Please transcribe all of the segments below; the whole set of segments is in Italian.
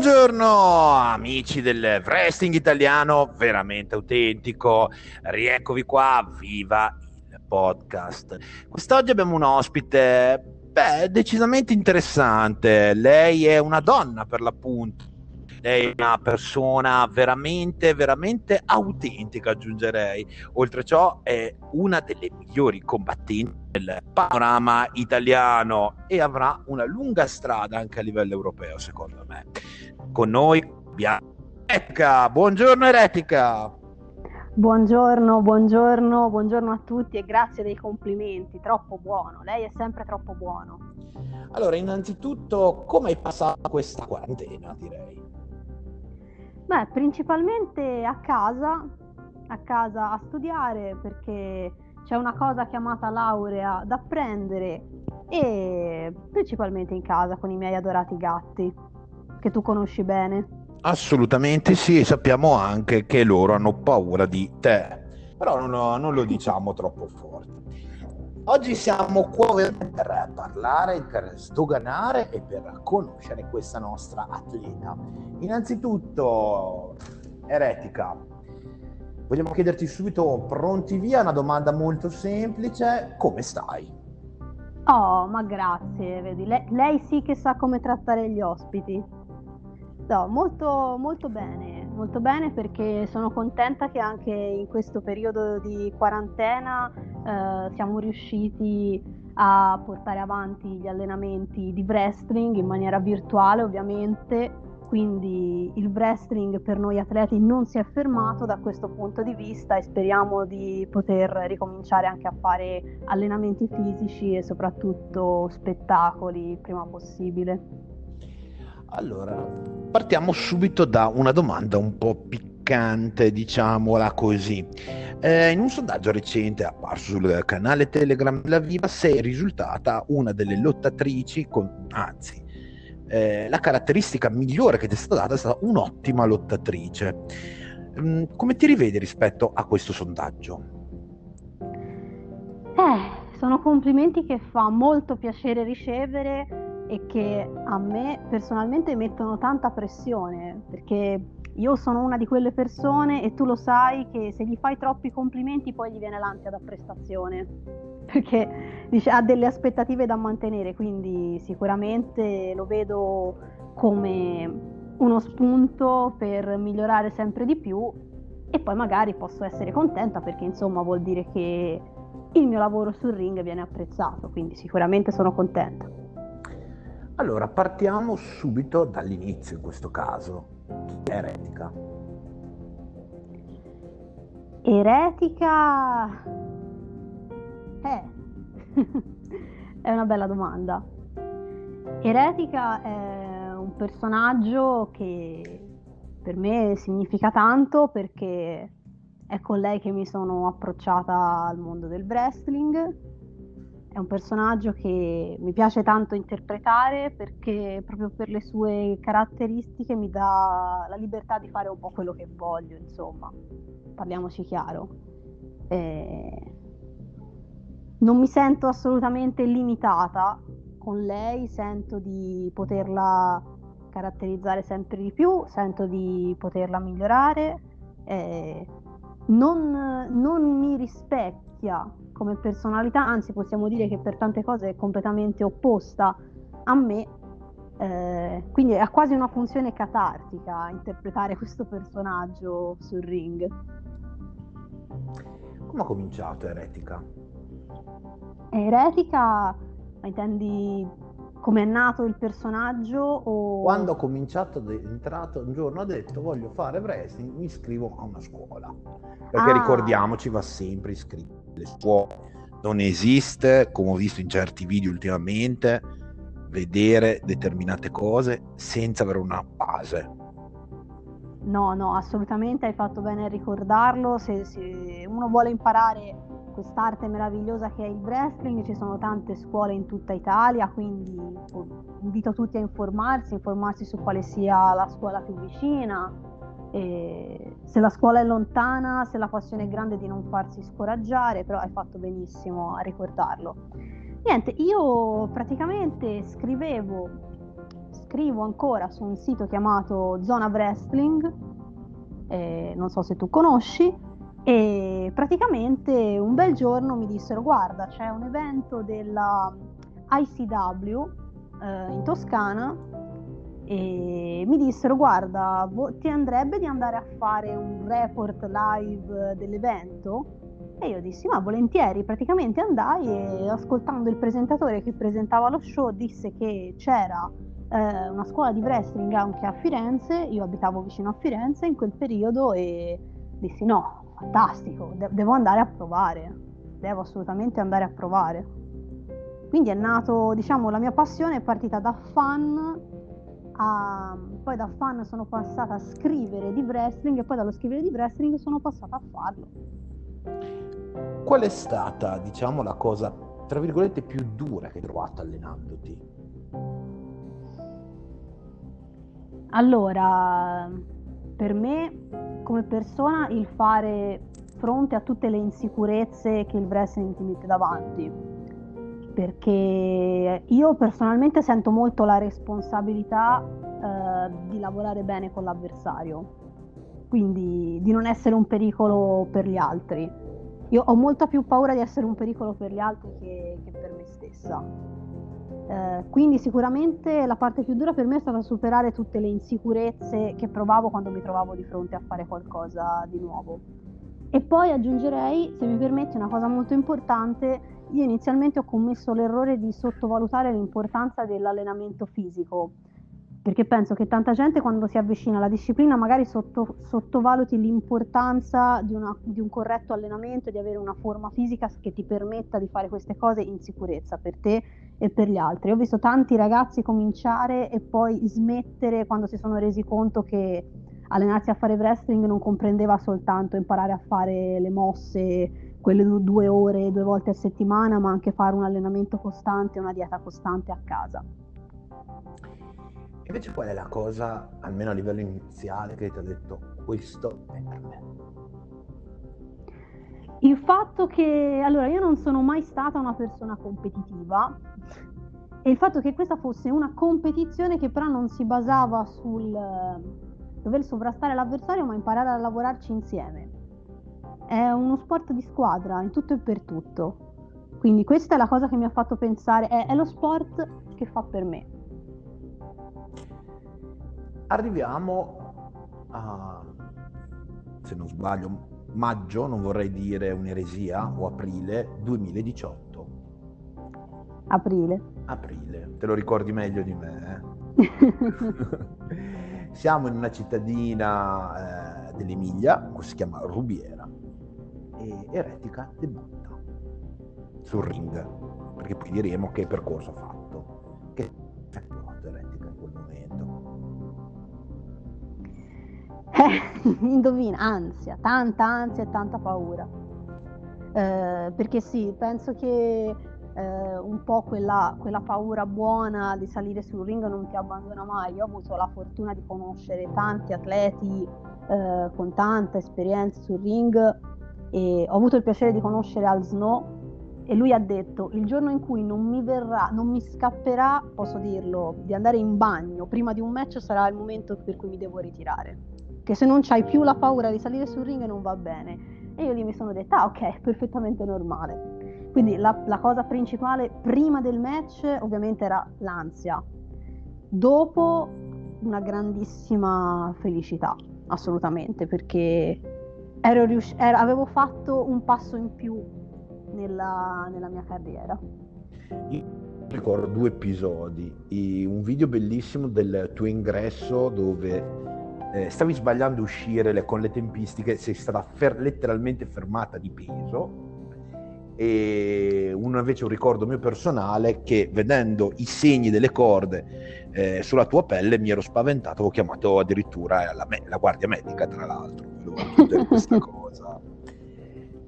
Buongiorno amici del wrestling italiano veramente autentico, rieccovi qua, viva il podcast. Quest'oggi abbiamo un ospite, beh, decisamente interessante, lei è una donna per l'appunto, lei è una persona veramente, veramente autentica, aggiungerei. Oltre ciò è una delle migliori combattenti del panorama italiano e avrà una lunga strada anche a livello europeo, secondo me. Con noi abbiamo Eretica. Buongiorno Eretica. Buongiorno, buongiorno, buongiorno a tutti e grazie dei complimenti, troppo buono, lei è sempre troppo buono. Allora, innanzitutto, come hai passato questa quarantena, direi? Beh, principalmente a casa, a casa a studiare perché c'è una cosa chiamata laurea da prendere e principalmente in casa con i miei adorati gatti che tu conosci bene. Assolutamente sì, sappiamo anche che loro hanno paura di te, però non, non lo diciamo troppo forte. Oggi siamo qua per parlare, per sdoganare e per conoscere questa nostra atleta. Innanzitutto, Eretica, vogliamo chiederti subito, pronti via, una domanda molto semplice, come stai? Oh, ma grazie, vedi, lei, lei sì che sa come trattare gli ospiti. No, molto, molto bene, molto bene perché sono contenta che anche in questo periodo di quarantena eh, siamo riusciti a portare avanti gli allenamenti di wrestling in maniera virtuale ovviamente, quindi il wrestling per noi atleti non si è fermato da questo punto di vista e speriamo di poter ricominciare anche a fare allenamenti fisici e soprattutto spettacoli il prima possibile. Allora, partiamo subito da una domanda un po' piccante, diciamola così. Eh, in un sondaggio recente apparso sul canale Telegram della Viva sei risultata una delle lottatrici con, anzi, eh, la caratteristica migliore che ti è stata data è stata un'ottima lottatrice. Mm, come ti rivedi rispetto a questo sondaggio? Eh, sono complimenti che fa molto piacere ricevere e che a me personalmente mettono tanta pressione perché io sono una di quelle persone e tu lo sai che se gli fai troppi complimenti poi gli viene l'ansia da prestazione perché dice, ha delle aspettative da mantenere quindi sicuramente lo vedo come uno spunto per migliorare sempre di più e poi magari posso essere contenta perché insomma vuol dire che il mio lavoro sul ring viene apprezzato quindi sicuramente sono contenta. Allora, partiamo subito dall'inizio in questo caso. Chi è eretica? Eretica... Eh, è una bella domanda. Eretica è un personaggio che per me significa tanto perché è con lei che mi sono approcciata al mondo del wrestling è un personaggio che mi piace tanto interpretare perché proprio per le sue caratteristiche mi dà la libertà di fare un po' quello che voglio, insomma, parliamoci chiaro. E... Non mi sento assolutamente limitata con lei, sento di poterla caratterizzare sempre di più, sento di poterla migliorare. Non, non mi rispecchia come personalità, anzi possiamo dire che per tante cose è completamente opposta a me, eh, quindi ha quasi una funzione catartica interpretare questo personaggio sul ring. Come ha cominciato Eretica? Eretica, ma intendi come è nato il personaggio? O... Quando ho cominciato, è entrato un giorno, ho detto voglio fare wrestling, mi iscrivo a una scuola. Perché ah. ricordiamoci, va sempre iscritto le scuole. Non esiste, come ho visto in certi video ultimamente, vedere determinate cose senza avere una base. No, no, assolutamente hai fatto bene a ricordarlo. Se, se uno vuole imparare quest'arte meravigliosa che è il wrestling, ci sono tante scuole in tutta Italia, quindi invito tutti a informarsi, informarsi su quale sia la scuola più vicina E se la scuola è lontana, se la passione è grande di non farsi scoraggiare, però hai fatto benissimo a ricordarlo. Niente, io praticamente scrivevo, scrivo ancora su un sito chiamato Zona Wrestling, eh, non so se tu conosci, e praticamente un bel giorno mi dissero guarda c'è un evento della ICW eh, in Toscana. E mi dissero guarda ti andrebbe di andare a fare un report live dell'evento? E io dissi ma volentieri. Praticamente andai e ascoltando il presentatore che presentava lo show disse che c'era eh, una scuola di wrestling anche a Firenze io abitavo vicino a Firenze in quel periodo e dissi no fantastico, de- devo andare a provare, devo assolutamente andare a provare. Quindi è nato, diciamo, la mia passione è partita da fan, a, poi da fan sono passata a scrivere di wrestling e poi dallo scrivere di wrestling sono passata a farlo. Qual è stata, diciamo, la cosa, tra virgolette, più dura che hai trovato allenandoti? Allora, per me come persona il fare fronte a tutte le insicurezze che il wrestling ti mette davanti. Perché io personalmente sento molto la responsabilità eh, di lavorare bene con l'avversario. Quindi di non essere un pericolo per gli altri. Io ho molta più paura di essere un pericolo per gli altri che, che per me stessa quindi sicuramente la parte più dura per me è stata superare tutte le insicurezze che provavo quando mi trovavo di fronte a fare qualcosa di nuovo. E poi aggiungerei, se mi permetti, una cosa molto importante, io inizialmente ho commesso l'errore di sottovalutare l'importanza dell'allenamento fisico perché penso che tanta gente quando si avvicina alla disciplina magari sotto, sottovaluti l'importanza di, una, di, un corretto allenamento di avere una forma fisica che ti permetta di fare queste cose in sicurezza per te e per gli altri. Ho visto tanti ragazzi cominciare e poi smettere quando si sono resi conto che allenarsi a fare wrestling non comprendeva soltanto imparare a fare le mosse, quelle due ore, due volte a settimana, ma anche fare un allenamento costante, una dieta costante a casa. Invece qual è la cosa, almeno a livello iniziale, che ti ha detto questo è per me? Il fatto che, allora, io non sono mai stata una persona competitiva e il fatto che questa fosse una competizione che però non si basava sul dover sovrastare l'avversario ma imparare a lavorarci insieme. È uno sport di squadra in tutto e per tutto. Quindi questa è la cosa che mi ha fatto pensare, è, è lo sport che fa per me arriviamo a, se non sbaglio, maggio, non vorrei dire un'eresia, o aprile 2018. Aprile. Aprile, te lo ricordi meglio di me. Eh? Siamo in una cittadina eh, dell'Emilia, che si chiama Rubiera, e Eretica debutta sul ring, perché poi diremo che percorso ha fatto. Che Eh, indovina, ansia, tanta ansia e tanta paura. Eh, perché sì, penso che eh, un po' quella, quella, paura buona di salire sul ring non ti abbandona mai. Io ho avuto la fortuna di conoscere tanti atleti eh, con tanta esperienza sul ring e ho avuto il piacere di conoscere Al Snow e lui ha detto il giorno in cui non mi verrà, non mi scapperà, posso dirlo, di andare in bagno prima di un match sarà il momento per cui mi devo ritirare che se non c'hai più la paura di salire sul ring non va bene. E io lì mi sono detta, ah ok, è perfettamente normale. Quindi la, la cosa principale prima del match ovviamente era l'ansia, dopo una grandissima felicità, assolutamente, perché rius- ero, avevo fatto un passo in più nella, nella mia carriera. Io ricordo due episodi, un video bellissimo del tuo ingresso dove eh, stavi sbagliando a uscire con le tempistiche, sei stata fer- letteralmente fermata di peso e un, invece un ricordo mio personale che vedendo i segni delle corde eh, sulla tua pelle mi ero spaventato, avevo chiamato addirittura la, me- la guardia medica tra l'altro, volevo questa cosa.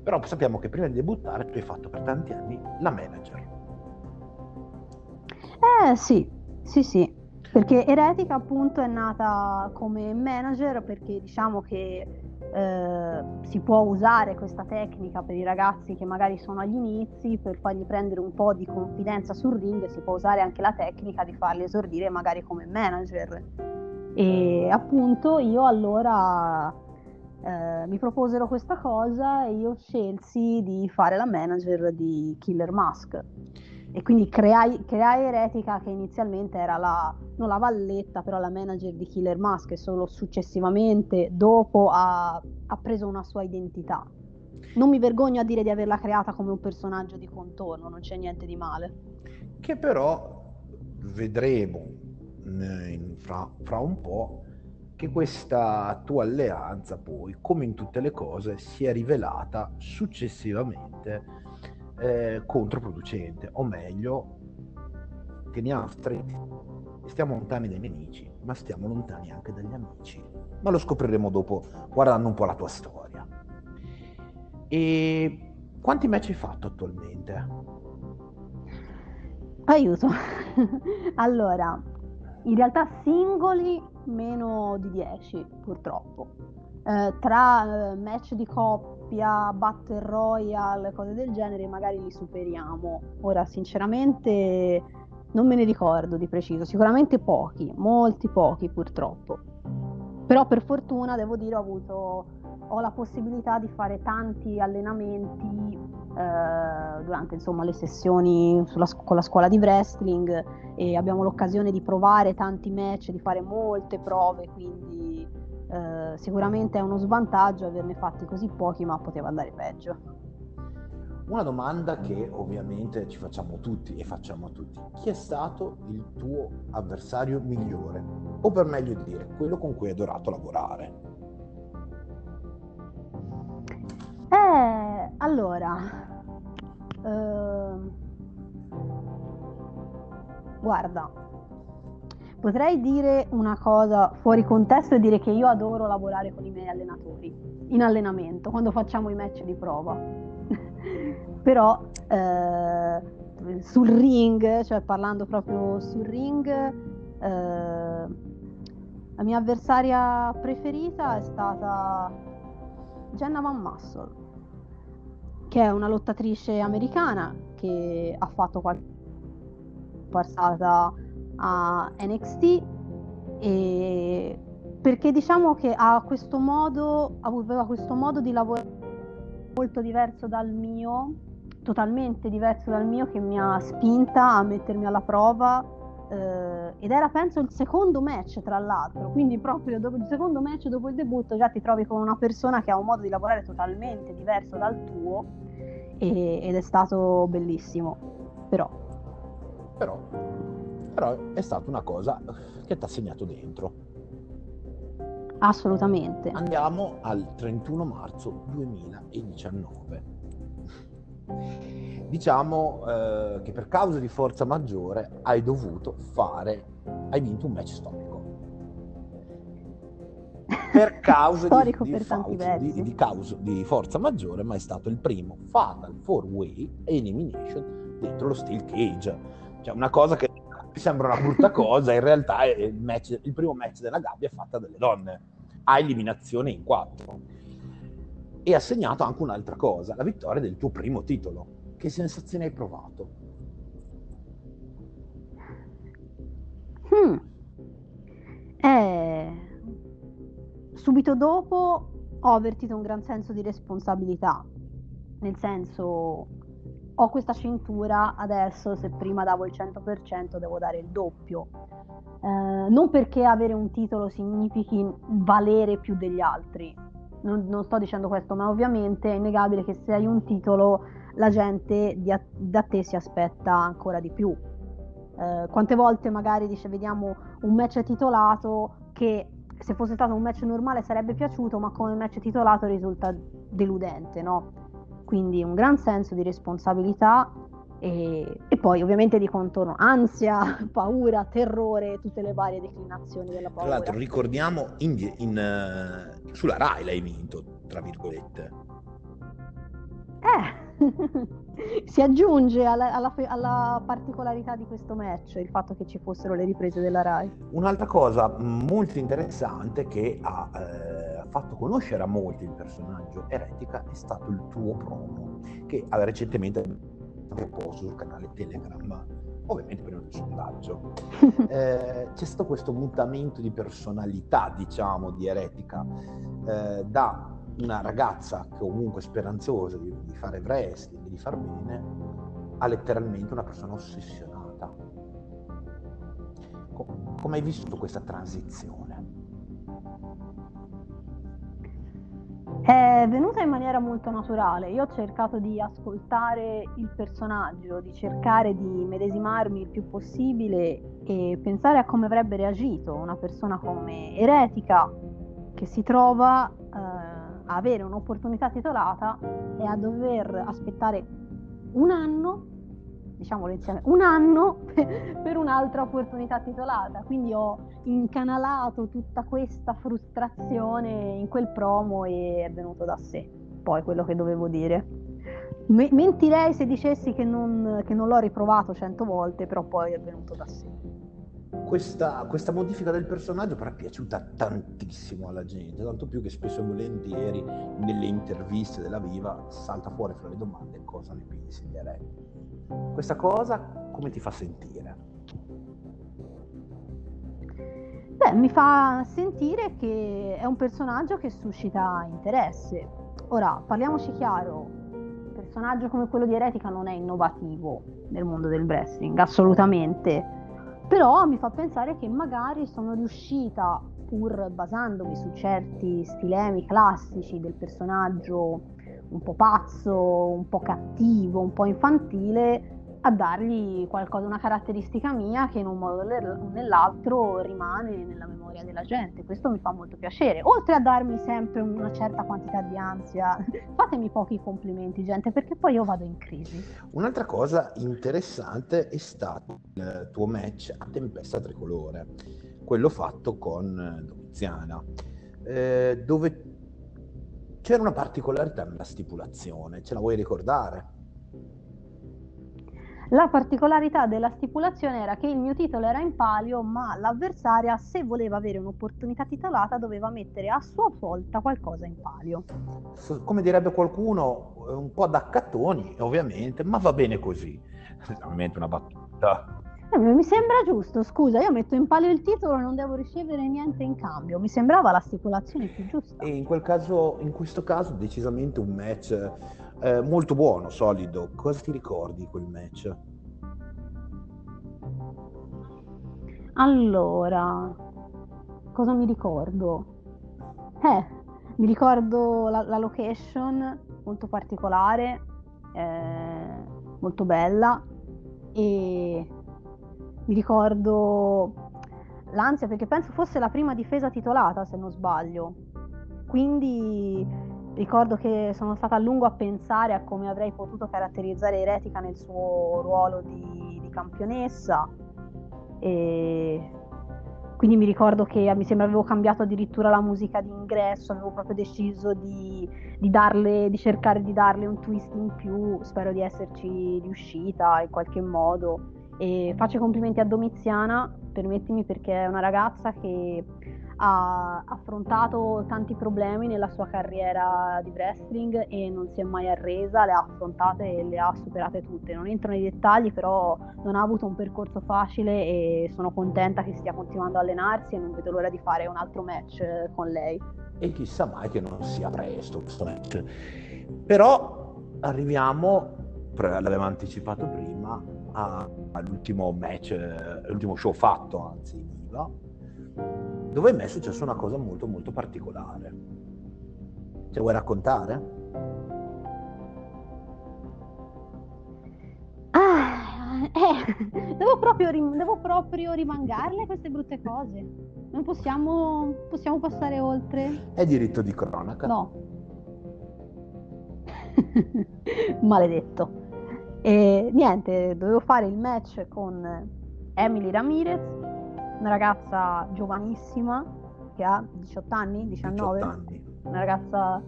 Però sappiamo che prima di debuttare tu hai fatto per tanti anni la manager. Eh sì, sì sì, Perché Eretica appunto è nata come manager perché diciamo che eh, si può usare questa tecnica per i ragazzi che magari sono agli inizi per fargli prendere un po' di confidenza sul ring, si può usare anche la tecnica di farli esordire magari come manager. E appunto io allora eh, mi proposero questa cosa e io scelsi di fare la manager di Killer Mask. E quindi creai, creai Eretica che inizialmente era la, non la valletta, però la manager di Killer Mask e solo successivamente, dopo, ha, ha preso una sua identità. Non mi vergogno a dire di averla creata come un personaggio di contorno, non c'è niente di male. Che però vedremo in, fra, fra un po' che questa tua alleanza poi, come in tutte le cose, si è rivelata successivamente eh, controproducente, o meglio, teniamo stretti, stiamo lontani dai nemici, ma stiamo lontani anche dagli amici. Ma lo scopriremo dopo, guardando un po' la tua storia. E quanti match hai fatto attualmente? Aiuto. allora, in realtà singoli meno di 10 purtroppo. Eh, tra eh, match di coppia, battle royale, cose del genere, magari li superiamo. Ora, sinceramente, non me ne ricordo di preciso, sicuramente pochi, molti pochi purtroppo. Però per fortuna, devo dire, ho avuto ho la possibilità di fare tanti allenamenti eh, durante insomma, le sessioni sulla, con la scuola di wrestling e abbiamo l'occasione di provare tanti match, di fare molte prove, quindi eh, sicuramente è uno svantaggio averne fatti così pochi, ma poteva andare peggio. Una domanda che ovviamente ci facciamo tutti e facciamo a tutti. Chi è stato il tuo avversario migliore? O per meglio dire, quello con cui hai adorato lavorare? Eh, allora, eh, guarda, potrei dire una cosa fuori contesto e dire che io adoro lavorare con i miei allenatori in allenamento, quando facciamo i match di prova. Però eh, sul ring, cioè parlando proprio sul ring, eh, la mia avversaria preferita è stata Jenna Van Muscle che è una lottatrice americana che ha fatto qualche passata a NXT e perché diciamo che ha questo modo aveva questo modo di lavorare molto diverso dal mio totalmente diverso dal mio che mi ha spinta a mettermi alla prova eh, ed era penso il secondo match tra l'altro quindi proprio dopo il secondo match dopo il debutto già ti trovi con una persona che ha un modo di lavorare totalmente diverso dal tuo e, ed è stato bellissimo. Però. però. Però è stata una cosa che ti ha segnato dentro. Assolutamente. Andiamo al 31 marzo 2019. Diciamo eh, che per causa di forza maggiore hai dovuto fare, hai vinto un match storico per causa di, di, per fauci, di, di, causa, di forza maggiore, ma è stato il primo Fatal 4-Way Elimination dentro lo Steel Cage. Cioè una cosa che sembra una brutta cosa, in realtà il, match, il primo match della gabbia è fatta dalle donne, a eliminazione in quattro. E ha segnato anche un'altra cosa, la vittoria del tuo primo titolo. Che sensazione hai provato? Hmm. Eh subito dopo ho avvertito un gran senso di responsabilità, nel senso ho questa cintura, adesso se prima davo il 100% devo dare il doppio. Eh, non perché avere un titolo significhi valere più degli altri, non, non, sto dicendo questo, ma ovviamente è innegabile che se hai un titolo la gente a, da te si aspetta ancora di più. Eh, quante volte magari dice vediamo un match titolato che se fosse stato un match normale sarebbe piaciuto, ma come match titolato risulta deludente, no? Quindi un gran senso di responsabilità e, e, poi ovviamente di contorno ansia, paura, terrore, tutte le varie declinazioni della paura. Tra l'altro ricordiamo in, in, uh, sulla RAI l'hai vinto, tra virgolette. Eh, si aggiunge alla, alla, alla, particolarità di questo match il fatto che ci fossero le riprese della RAI. Un'altra cosa molto interessante che ha eh, fatto conoscere a molti il personaggio Eretica è stato il tuo promo che ha recentemente posto sul canale Telegram ovviamente prima del sondaggio. eh, c'è stato questo mutamento di personalità, diciamo, di Eretica, eh, da una ragazza comunque speranzosa di, di fare wrestling, di far bene, a letteralmente una persona ossessionata. Com- come hai vissuto questa transizione? È venuta in maniera molto naturale. Io ho cercato di ascoltare il personaggio, di cercare di medesimarmi il più possibile e pensare a come avrebbe reagito una persona come Eretica che si trova eh, avere un'opportunità titolata e a dover aspettare un anno, diciamolo insieme, un anno per un'altra opportunità titolata. Quindi ho incanalato tutta questa frustrazione in quel promo e è venuto da sé poi quello che dovevo dire. Mentirei se dicessi che non, che non l'ho riprovato cento volte, però poi è venuto da sé questa, questa, modifica del personaggio però è piaciuta tantissimo alla gente, tanto più che spesso e volentieri nelle interviste della Viva salta fuori fra le domande cosa ne pensi di Re. Questa cosa come ti fa sentire? Beh, mi fa sentire che è un personaggio che suscita interesse. Ora, parliamoci chiaro, un personaggio come quello di Eretica non è innovativo nel mondo del wrestling, assolutamente però mi fa pensare che magari sono riuscita, pur basandomi su certi stilemi classici del personaggio un po' pazzo, un po' cattivo, un po' infantile, a dargli qualcosa, una caratteristica mia che in un modo o nell'altro rimane nella memoria della gente. Questo mi fa molto piacere. Oltre a darmi sempre una certa quantità di ansia, fatemi pochi complimenti, gente, perché poi io vado in crisi. Un'altra cosa interessante è stato il tuo match a tempesta tricolore, quello fatto con Domiziana, eh, dove c'era una particolarità nella stipulazione, ce la vuoi ricordare? La particolarità della stipulazione era che il mio titolo era in palio, ma l'avversaria, se voleva avere un'opportunità titolata, doveva mettere a sua volta qualcosa in palio. Come direbbe qualcuno, un po' da cattoni, ovviamente, ma va bene così. Ovviamente una battuta. Eh, mi sembra giusto, scusa, io metto in palio il titolo e non devo ricevere niente in cambio. Mi sembrava la stipulazione più giusta. E in quel caso, in questo caso, decisamente un match eh, molto buono, solido. Cosa ti ricordi quel match? Allora, cosa mi ricordo? Eh, mi ricordo la, la location molto particolare, eh, molto bella e mi ricordo l'ansia perché penso fosse la prima difesa titolata se non sbaglio. Quindi Ricordo che sono stata a lungo a pensare a come avrei potuto caratterizzare Eretica nel suo ruolo di, di campionessa e quindi mi ricordo che mi sembra avevo cambiato addirittura la musica di ingresso, avevo proprio deciso di, di, darle, di cercare di darle un twist in più, spero di esserci riuscita in qualche modo. E faccio complimenti a Domiziana, permettimi perché è una ragazza che ha affrontato tanti problemi nella sua carriera di wrestling e non si è mai arresa, le ha affrontate e le ha superate tutte. Non entro nei dettagli, però non ha avuto un percorso facile e sono contenta che stia continuando a allenarsi e non vedo l'ora di fare un altro match eh, con lei. E chissà mai che non sia presto questo match. Però arriviamo, l'avevamo anticipato prima, all'ultimo match, eh, l'ultimo show fatto, anzi, viva dove a me è successa una cosa molto molto particolare. Ce vuoi raccontare? Ah, eh, devo proprio, devo proprio rimangarle queste brutte cose. Non possiamo, possiamo passare oltre. È diritto di cronaca. No. Maledetto. E niente, dovevo fare il match con Emily Ramirez una ragazza giovanissima che ha 18 anni, 19, 18 anni. una ragazza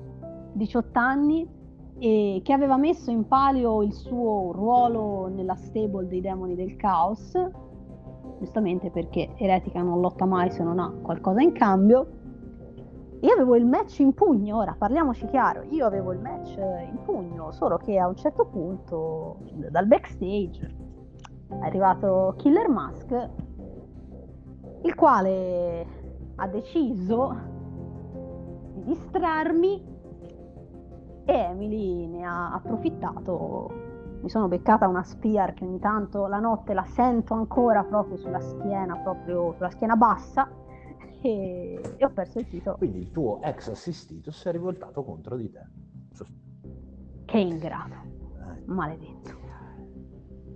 18 anni e che aveva messo in palio il suo ruolo nella stable dei demoni del caos, giustamente perché Eretica non lotta mai se non ha qualcosa in cambio. Io avevo il match in pugno, ora parliamoci chiaro, io avevo il match in pugno, solo che a un certo punto dal backstage è arrivato Killer Mask, il quale ha deciso di distrarmi e Emily ne ha approfittato. Mi sono beccata una spear che ogni tanto la notte la sento ancora proprio sulla schiena, proprio sulla schiena bassa e, e ho perso il titolo. Quindi il tuo ex assistito si è rivoltato contro di te. Che ingrato, eh. maledetto.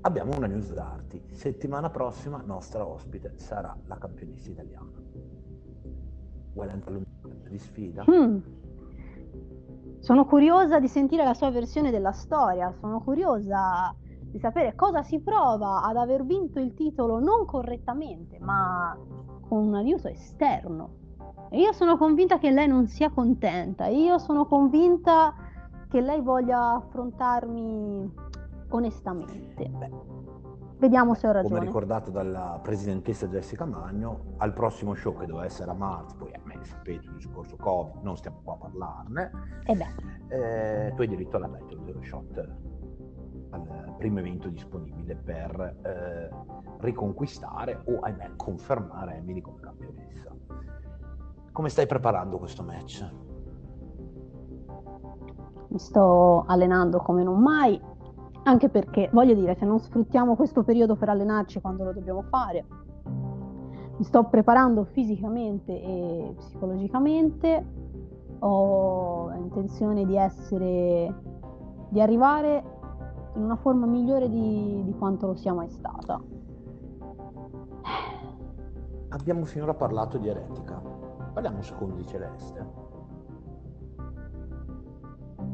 Abbiamo una news da darti. Settimana prossima nostra ospite sarà la campionessa italiana. Vuoi entrare di sfida? Mm. Sono curiosa di sentire la sua versione della storia, sono curiosa di sapere cosa si prova ad aver vinto il titolo non correttamente, ma con un aiuto esterno. E io sono convinta che lei non sia contenta, io sono convinta che lei voglia affrontarmi onestamente. Beh, Vediamo se ho ragione. Come ricordato dalla presidentessa Jessica Magno, al prossimo show che doveva essere a marzo, poi a me sapete il discorso Covid, non stiamo qua a parlarne. E beh. Eh, tu hai diritto alla title dello shot al primo evento disponibile per eh, riconquistare o ahimè confermare Emily come campionessa. Come stai preparando questo match? Mi sto allenando come non mai anche perché, voglio dire, se non sfruttiamo questo periodo per allenarci quando lo dobbiamo fare, mi sto preparando fisicamente e psicologicamente, ho intenzione di essere, di arrivare in una forma migliore di, di quanto lo sia mai stata. Abbiamo finora parlato di eretica, parliamo un secondo di Celeste.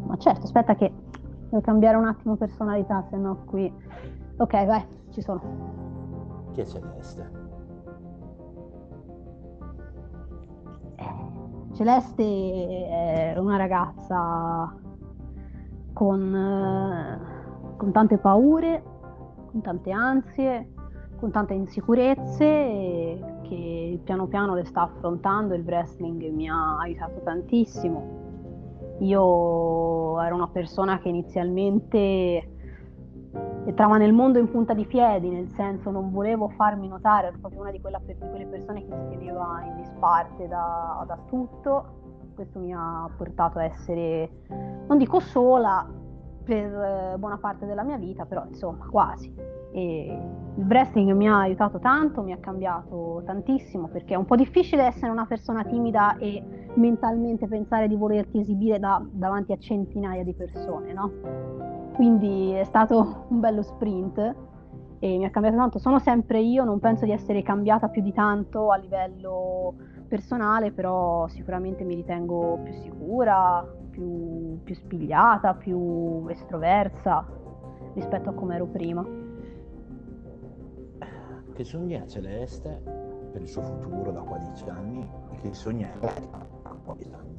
Ma certo, aspetta che Devo cambiare un attimo personalità, se no qui... Ok, vai, ci sono. Chi è Celeste? Celeste è una ragazza con, eh, con tante paure, con tante ansie, con tante insicurezze che piano piano le sta affrontando. Il wrestling mi ha aiutato tantissimo io ero una persona che inizialmente entrava nel mondo in punta di piedi, nel senso non volevo farmi notare, ero proprio una di, quella, di quelle persone che si teneva in disparte da, da tutto. Questo mi ha portato a essere, non dico sola per buona parte della mia vita, però insomma quasi. E il wrestling mi ha aiutato tanto, mi ha cambiato tantissimo perché è un po' difficile essere una persona timida e mentalmente pensare di volerti esibire da, davanti a centinaia di persone, no? Quindi è stato un bello sprint e mi ha cambiato tanto. Sono sempre io, non penso di essere cambiata più di tanto a livello personale, però sicuramente mi ritengo più sicura, più, più spigliata, più estroversa rispetto a come ero prima. Che sogna Celeste per il suo futuro da qua a dieci anni? E che sogna da qua a dieci anni.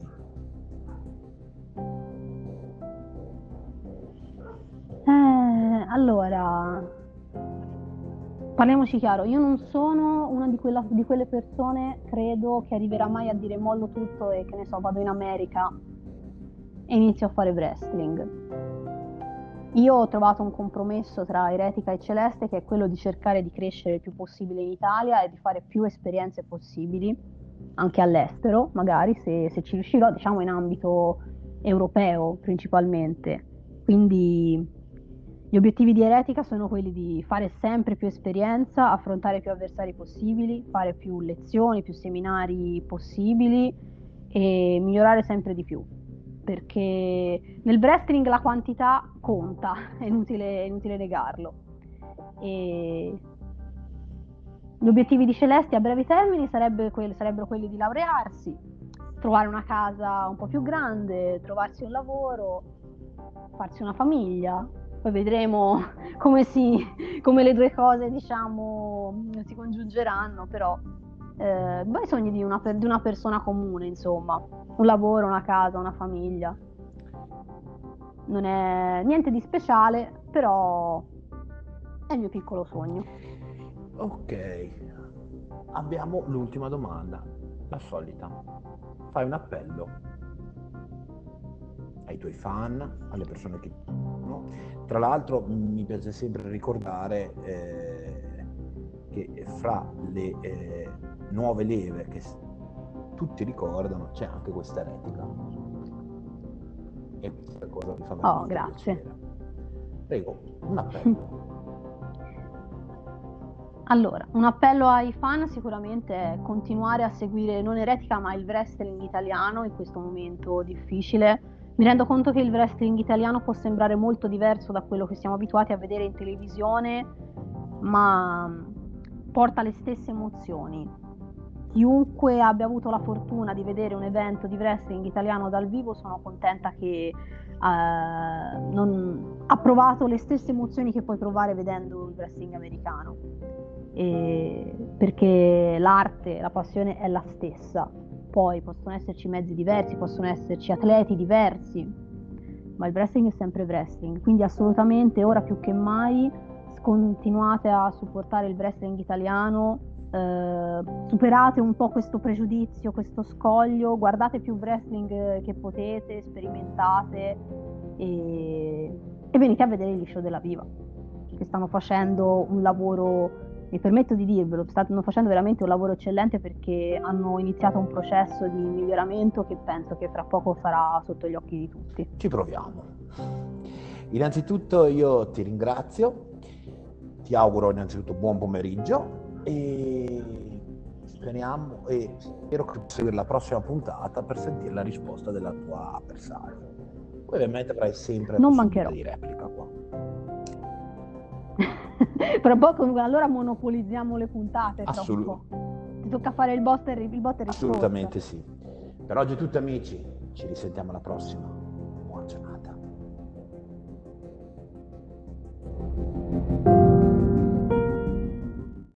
Eh, allora, parliamoci chiaro, io non sono una di, quella, di, quelle persone, credo, che arriverà mai a dire mollo tutto e che ne so, vado in America e inizio a fare wrestling. Io ho trovato un compromesso tra Eretica e Celeste che è quello di cercare di crescere il più possibile in Italia e di fare più esperienze possibili, anche all'estero, magari se, se ci riuscirò, diciamo in ambito europeo principalmente. Quindi gli obiettivi di Eretica sono quelli di fare sempre più esperienza, affrontare più avversari possibili, fare più lezioni, più seminari possibili e migliorare sempre di più perché nel wrestling la quantità conta, è inutile, è inutile negarlo. E gli obiettivi di Celesti a brevi termini sarebbe quelli, sarebbero quelli di laurearsi, trovare una casa un po' più grande, trovarsi un lavoro, farsi una famiglia. Poi vedremo come, si, come le due cose diciamo, si congiungeranno, però eh, i sogni di una, di una persona comune, insomma, un lavoro, una casa, una famiglia. non è niente di speciale, però è il mio piccolo sogno. Ok, abbiamo l'ultima domanda, la solita. Fai un appello ai tuoi fan, alle persone che... No? Tra l'altro mi piace sempre ricordare eh, che fra le eh, nuove leve che tutti ricordano c'è anche questa eretica. E questa cosa mi fa Oh, grazie. Piacere. Prego, un appello. Allora, un appello ai fan sicuramente è continuare a seguire non eretica ma il wrestling italiano in questo momento difficile. Mi rendo conto che il wrestling italiano può sembrare molto diverso da quello che siamo abituati a vedere in televisione, ma porta le stesse emozioni. Chiunque abbia avuto la fortuna di vedere un evento di wrestling italiano dal vivo, sono contenta che uh, non, ha provato le stesse emozioni che puoi provare vedendo il wrestling americano perché l'arte, la passione è la stessa. Poi possono esserci mezzi diversi, possono esserci atleti diversi, ma il wrestling è sempre wrestling, quindi assolutamente ora più che mai continuate a supportare il wrestling italiano, eh, superate un po' questo pregiudizio, questo scoglio, guardate più wrestling che potete, sperimentate e, e venite a vedere gli show della Viva, che stanno facendo un lavoro mi permetto di dirvelo, stanno facendo veramente un lavoro eccellente perché hanno iniziato un processo di miglioramento che penso che fra poco sarà sotto gli occhi di tutti. Ci proviamo. Innanzitutto io ti ringrazio, ti auguro innanzitutto buon pomeriggio e speriamo e spero che seguire la prossima puntata per sentire la risposta della tua avversaria. Poi ovviamente avrai sempre non mancherò. di replica qua. Tra poco allora monopolizziamo le puntate. Assolutamente. Ti tocca fare il bot e il bot Assolutamente sì. Per oggi è tutto amici, ci risentiamo alla prossima.